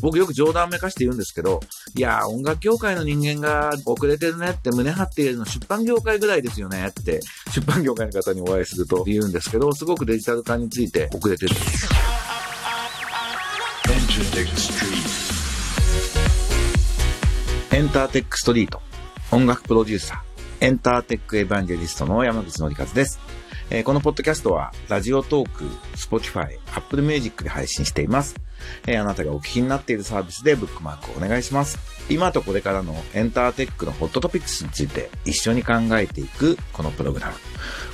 僕よく冗談めかして言うんですけど、いや、音楽業界の人間が遅れてるねって胸張っているの出版業界ぐらいですよねって、出版業界の方にお会いすると言うんですけど、すごくデジタル化について遅れてる。エンターテックストリート、音楽プロデューサー、エンターテックエヴァンジェリストの山口のりかずです。えー、このポッドキャストは、ラジオトーク、Spotify、Apple Music で配信しています。えー、あなたがお聞きになっているサービスでブックマークをお願いします。今とこれからのエンターテックのホットトピックスについて一緒に考えていくこのプログラム。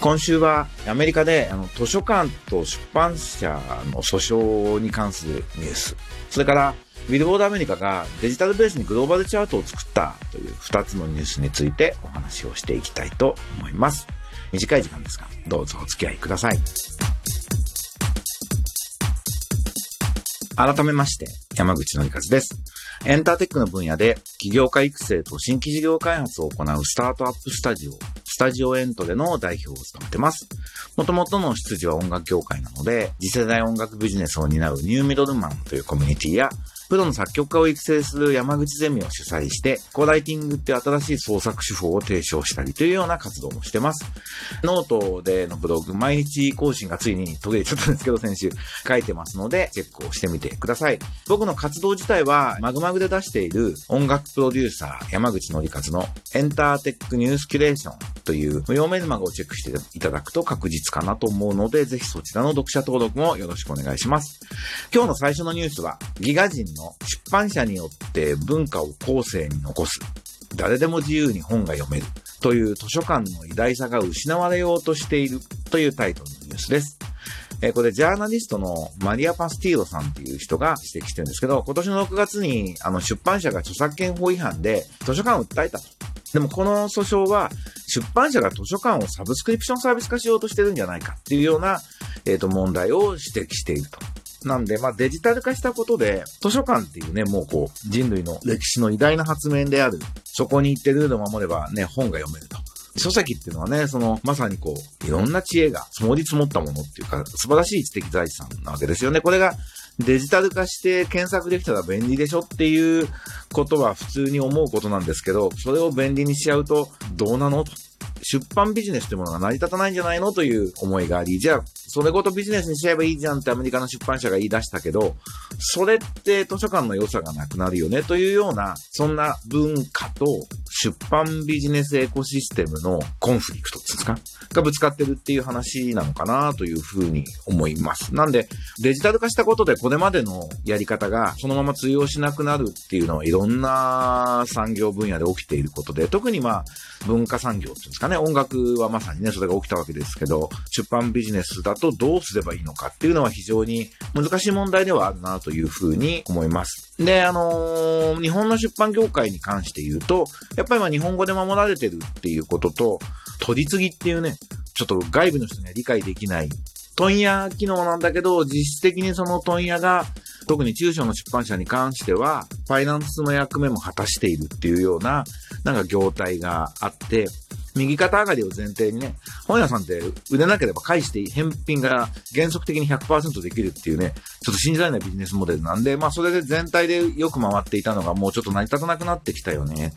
今週はアメリカであの図書館と出版社の訴訟に関するニュース。それからビルボードアメリカがデジタルベースにグローバルチャートを作ったという2つのニュースについてお話をしていきたいと思います。短い時間ですが、どうぞお付き合いください。改めまして、山口のりかずです。エンターテックの分野で起業家育成と新規事業開発を行うスタートアップスタジオ、スタジオエントでの代表を務めてます。もともとの出自は音楽業界なので、次世代音楽ビジネスを担うニューミドルマンというコミュニティや、プロの作曲家を育成する山口ゼミを主催して、コーライティングって新しい創作手法を提唱したりというような活動もしてます。ノートでのブログ、毎日更新がついに途切れちゃったんですけど、先週書いてますので、チェックをしてみてください。僕の活動自体は、まぐまぐで出している音楽プロデューサー、山口のりかずのエンターテックニュースキュレーションという無料メルマガをチェックしていただくと確実かなと思うので、ぜひそちらの読者登録もよろしくお願いします。今日の最初のニュースは、ギガ人の出版社によって文化を後世に残す。誰でも自由に本が読める。という図書館の偉大さが失われようとしているというタイトルのニュースです。えこれジャーナリストのマリア・パスティーロさんっていう人が指摘してるんですけど、今年の6月にあの出版社が著作権法違反で図書館を訴えたと。でもこの訴訟は出版社が図書館をサブスクリプションサービス化しようとしてるんじゃないかっていうような、えっ、ー、と問題を指摘していると。なんで、まあ、デジタル化したことで、図書館っていうね、もうこう、人類の歴史の偉大な発明である、そこに行ってルールを守ればね、本が読めると。書籍っていうのはね、その、まさにこう、いろんな知恵が積もり積もったものっていうか、素晴らしい知的財産なわけですよね。これがデジタル化して検索できたら便利でしょっていうことは普通に思うことなんですけど、それを便利にしちゃうとどうなの？と。出版ビジネスというものが成り立たないんじゃないのという思いがあり、じゃあ、それごとビジネスにしちゃえばいいじゃんってアメリカの出版社が言い出したけど、それって図書館の良さがなくなるよねというような、そんな文化と出版ビジネスエコシステムのコンフリクトですか？がぶつかってるっていう話なのかなというふうに思います。なんで、デジタル化したことでこれまでのやり方がそのまま通用しなくなるっていうのはいろんな産業分野で起きていることで、特にまあ文化産業っていうんですかね、音楽はまさにね、それが起きたわけですけど、出版ビジネスだとどうすればいいのかっていうのは非常に難しい問題ではあるなというふうに思います。で、あのー、日本の出版業界に関して言うと、やっぱりまあ日本語で守られてるっていうことと、取り次ぎっていうね、ちょっと外部の人には理解できない問屋機能なんだけど、実質的にその問屋が、特に中小の出版社に関しては、ファイナンスの役目も果たしているっていうような、なんか業態があって、右肩上がりを前提にね、本屋さんって売れなければ返して返品が原則的に100%できるっていうね、ちょっと信じられないビジネスモデルなんで、まあそれで全体でよく回っていたのがもうちょっと成り立たなくなってきたよね。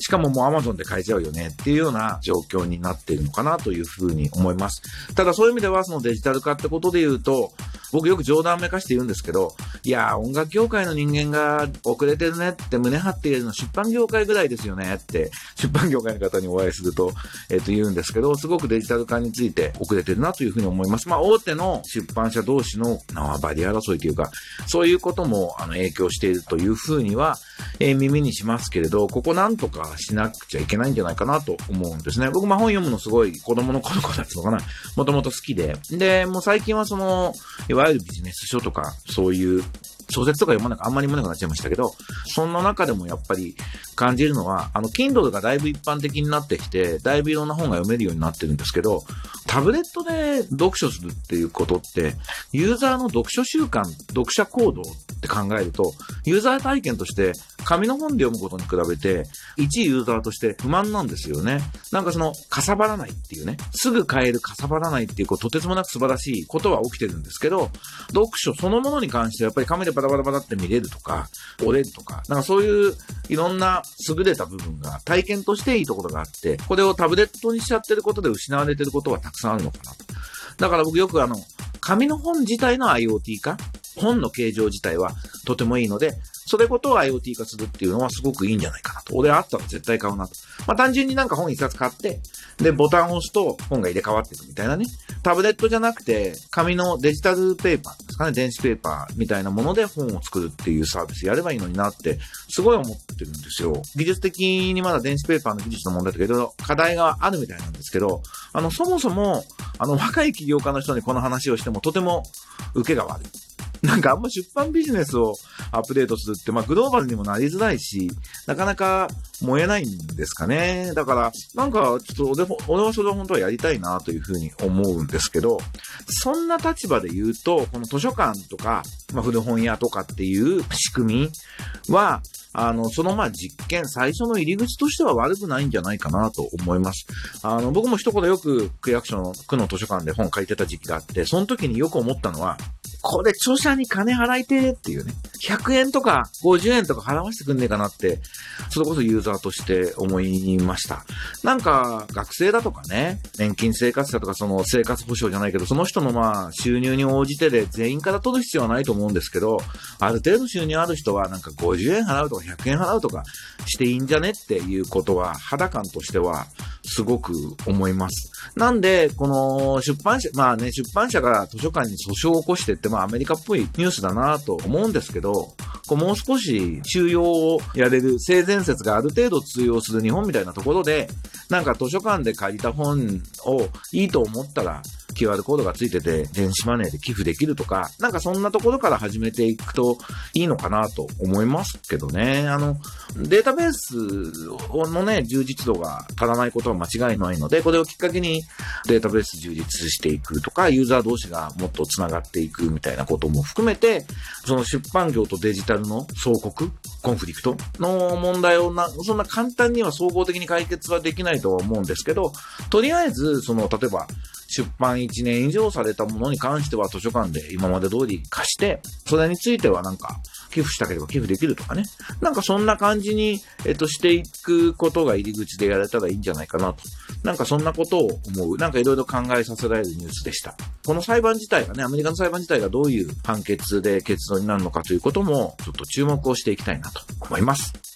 しかももう Amazon で買えちゃうよねっていうような状況になっているのかなというふうに思います。ただそういう意味ではそのデジタル化ってことで言うと、僕よく冗談めかして言うんですけど、いやー音楽業界の人間が遅れてるねって胸張っているの出版業界ぐらいですよねって、出版業界の方にお会いすると、えっ、ー、と言うんですけど、すごくデジタル化について遅れてるなというふうに思います。まあ大手の出版社同士の縄張り争いというか、そういうこともあの影響しているというふうには、え、耳にしますけれど、ここなんとかしなくちゃいけないんじゃないかなと思うんですね。僕、まあ本読むのすごい子供の頃からってのかな、もともと好きで。で、もう最近はその、いわゆるビジネス書とか、そういう小説とか読まなく、あんまり読まなくなっちゃいましたけど、そんな中でもやっぱり感じるのは、あの、Kindle がだいぶ一般的になってきて、だいぶいろんな本が読めるようになってるんですけど、タブレットで読書するっていうことって、ユーザーの読書習慣、読者行動って考えると、ユーザー体験として紙の本で読むことに比べて、一ユーザーとして不満なんですよね。なんかその、かさばらないっていうね、すぐ買えるかさばらないっていう、こう、とてつもなく素晴らしいことは起きてるんですけど、読書そのものに関してはやっぱり紙でバラバラバラって見れるとか、折れるとか、なんかそういういろんな優れた部分が体験としていいところがあって、これをタブレットにしちゃってることで失われてることはたくさんあるのかなと。だから僕よくあの、紙の本自体の IoT 化本の形状自体はとてもいいので、それこと IoT 化するっていうのはすごくいいんじゃないかなと。俺あったら絶対買うなと。まあ単純になんか本一冊買って、で、ボタンを押すと本が入れ替わっていくみたいなね。タブレットじゃなくて、紙のデジタルペーパーですかね、電子ペーパーみたいなもので本を作るっていうサービスやればいいのになって、すごい思ってるんですよ。技術的にまだ電子ペーパーの技術の問題とかいろいろ課題があるみたいなんですけど、あの、そもそも、あの、若い起業家の人にこの話をしてもとても受けが悪い。なんかあんま出版ビジネスをアップデートするって、まあグローバルにもなりづらいし、なかなか燃えないんですかね。だから、なんかちょっと俺はそれを本当はやりたいなというふうに思うんですけど、そんな立場で言うと、この図書館とか、まあ古本屋とかっていう仕組みは、あの、そのまあ実験、最初の入り口としては悪くないんじゃないかなと思います。あの、僕も一言よく区役所の区の図書館で本書いてた時期があって、その時によく思ったのは、これ著者に金払いてっていうね。100円とか50円とか払わせてくんねえかなって、それこそユーザーとして思いました。なんか、学生だとかね、年金生活者とかその生活保障じゃないけど、その人のまあ、収入に応じてで全員から取る必要はないと思うんですけど、ある程度収入ある人はなんか50円払うとか100円払うとかしていいんじゃねっていうことは、肌感としてはすごく思います。なんで、この出版社、まあね、出版社が図書館に訴訟を起こしてって、まあアメリカっぽいニュースだなと思うんですけど、こうもう少し収容をやれる性善説がある程度通用する日本みたいなところで、なんか図書館で借りた本をいいと思ったら、QR コードがついてて、電子マネーで寄付できるとか、なんかそんなところから始めていくといいのかなと思いますけどね。あの、データベースのね、充実度が足らないことは間違いないので、これをきっかけにデータベース充実していくとか、ユーザー同士がもっと繋がっていくみたいなことも含めて、その出版業とデジタルの相国、コンフリクトの問題をな、そんな簡単には総合的に解決はできないとは思うんですけど、とりあえず、その、例えば、出版1年以上されたものに関しては図書館で今まで通り貸して、それについてはなんか寄付したければ寄付できるとかね。なんかそんな感じに、えっと、していくことが入り口でやれたらいいんじゃないかなと。なんかそんなことを思う。なんかいろいろ考えさせられるニュースでした。この裁判自体がね、アメリカの裁判自体がどういう判決で結論になるのかということも、ちょっと注目をしていきたいなと思います。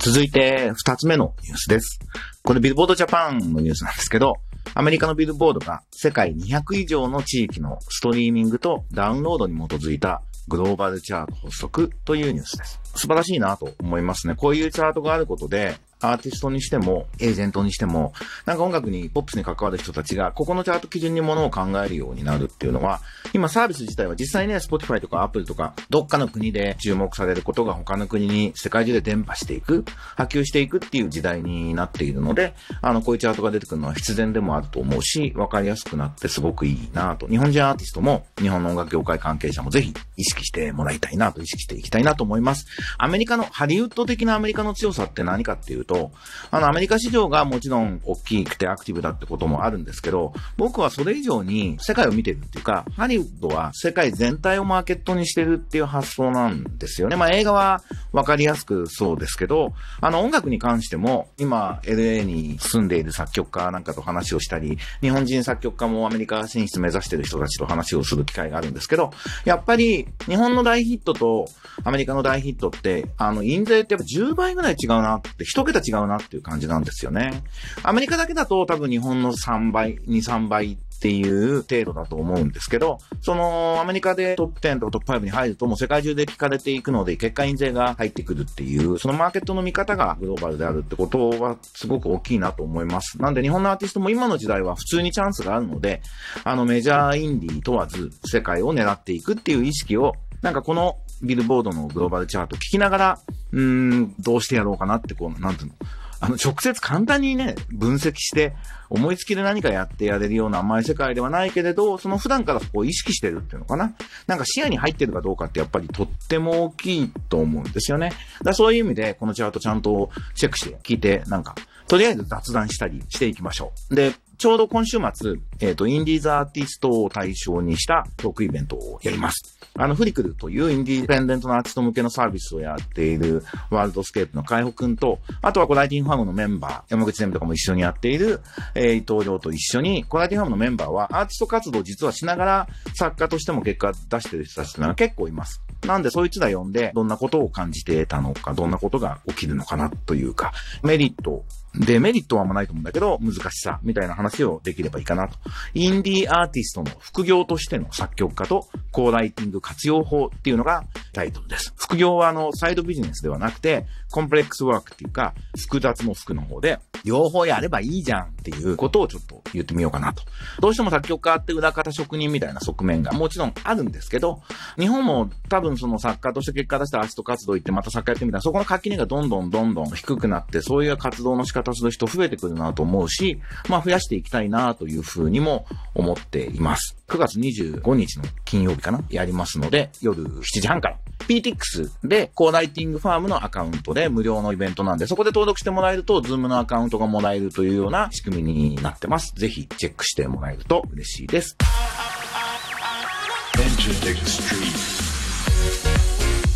続いて、二つ目のニュースです。これビルボードジャパンのニュースなんですけど、アメリカのビルボードが世界200以上の地域のストリーミングとダウンロードに基づいたグローバルチャート発足というニュースです。素晴らしいなと思いますね。こういうチャートがあることで、アーティストにしても、エージェントにしても、なんか音楽に、ポップスに関わる人たちが、ここのチャート基準にものを考えるようになるっていうのは、今サービス自体は実際ね、Spotify とか Apple とか、どっかの国で注目されることが他の国に世界中で伝播していく、波及していくっていう時代になっているので、あの、こういうチャートが出てくるのは必然でもあると思うし、わかりやすくなってすごくいいなと。日本人アーティストも、日本の音楽業界関係者もぜひ意識してもらいたいなと、意識していきたいなと思います。アメリカの、ハリウッド的なアメリカの強さって何かっていうと、とあの、アメリカ市場がもちろん大きくてアクティブだってこともあるんですけど、僕はそれ以上に世界を見てるっていうか、ハリウッドは世界全体をマーケットにしてるっていう発想なんですよね。まあ映画はわかりやすくそうですけど、あの音楽に関しても、今 LA に住んでいる作曲家なんかと話をしたり、日本人作曲家もアメリカ進出目指してる人たちと話をする機会があるんですけど、やっぱり日本の大ヒットとアメリカの大ヒットって、あの、印税ってやっぱ10倍ぐらい違うなって、一桁違うなっていう感じなんですよね。アメリカだけだと多分日本の3倍、2、3倍っていう程度だと思うんですけど、そのアメリカでトップ10とかトップ5に入るともう世界中で聞かれていくので、結果印税が入ってくるっていう、そのマーケットの見方がグローバルであるってことはすごく大きいなと思います。なんで日本のアーティストも今の時代は普通にチャンスがあるので、あのメジャーインディー問わず世界を狙っていくっていう意識を、なんかこのビルボードのグローバルチャート聞きながら、うん、どうしてやろうかなってこう、なんていうの、あの、直接簡単にね、分析して、思いつきで何かやってやれるような甘い世界ではないけれど、その普段からそこを意識してるっていうのかな。なんか視野に入ってるかどうかってやっぱりとっても大きいと思うんですよね。だそういう意味で、このチャートちゃんとチェックして聞いて、なんか、とりあえず雑談したりしていきましょう。で、ちょうど今週末、えっ、ー、と、インディーズアーティストを対象にしたトークイベントをやります。あの、フリクルというインディペンデントのアーティスト向けのサービスをやっているワールドスケープの海保くんと、あとはコライティングファームのメンバー、山口ゼミとかも一緒にやっている、えー、伊藤亮と一緒に、コライティングファームのメンバーはアーティスト活動を実はしながら作家としても結果出してる人たちっていうのは結構います。なんでそいつら呼んで、どんなことを感じてたのか、どんなことが起きるのかなというか、メリットデメリットはあんまないと思うんだけど、難しさみたいな話をできればいいかなと。インディーアーティストの副業としての作曲家とコーライティング活用法っていうのがタイトルです。副業はあの、サイドビジネスではなくて、コンプレックスワークっていうか、複雑の服の方で、両方やればいいじゃんっていうことをちょっと言ってみようかなと。どうしても作曲家って裏方職人みたいな側面がもちろんあるんですけど、日本も多分その作家として結果出したアーティスト活動行ってまた作家やってみたら、そこの垣根がどんどんどんどん低くなって、そういう活動の仕方する人増えてくるなと思うし、まあ増やしていきたいなというふうにも思っています。9月25日の金曜日かなやりますので、夜7時半から PTX で、コーライティングファームのアカウントで無料のイベントなんで、そこで登録してもらえると、ズームのアカウントがもらえるというような仕組みになってます。ぜひチェックしてもらえると嬉しいです。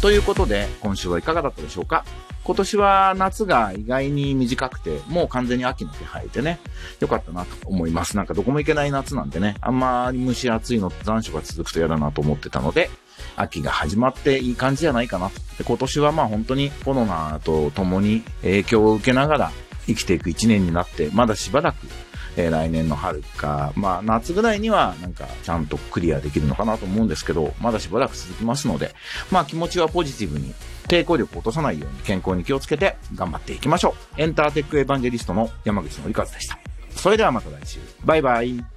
ということで、今週はいかがだったでしょうか？今年は夏が意外に短くて、もう完全に秋の気配でね、よかったなと思います。なんかどこも行けない夏なんでね、あんまり蒸し暑いの残暑が続くと嫌だなと思ってたので、秋が始まっていい感じじゃないかなと。で今年はまあ本当にコロナと共に影響を受けながら生きていく一年になって、まだしばらくえー、来年の春か、まあ夏ぐらいにはなんかちゃんとクリアできるのかなと思うんですけど、まだしばらく続きますので、まあ気持ちはポジティブに、抵抗力を落とさないように健康に気をつけて頑張っていきましょう。エンターテックエヴァンジェリストの山口のりかずでした。それではまた来週。バイバイ。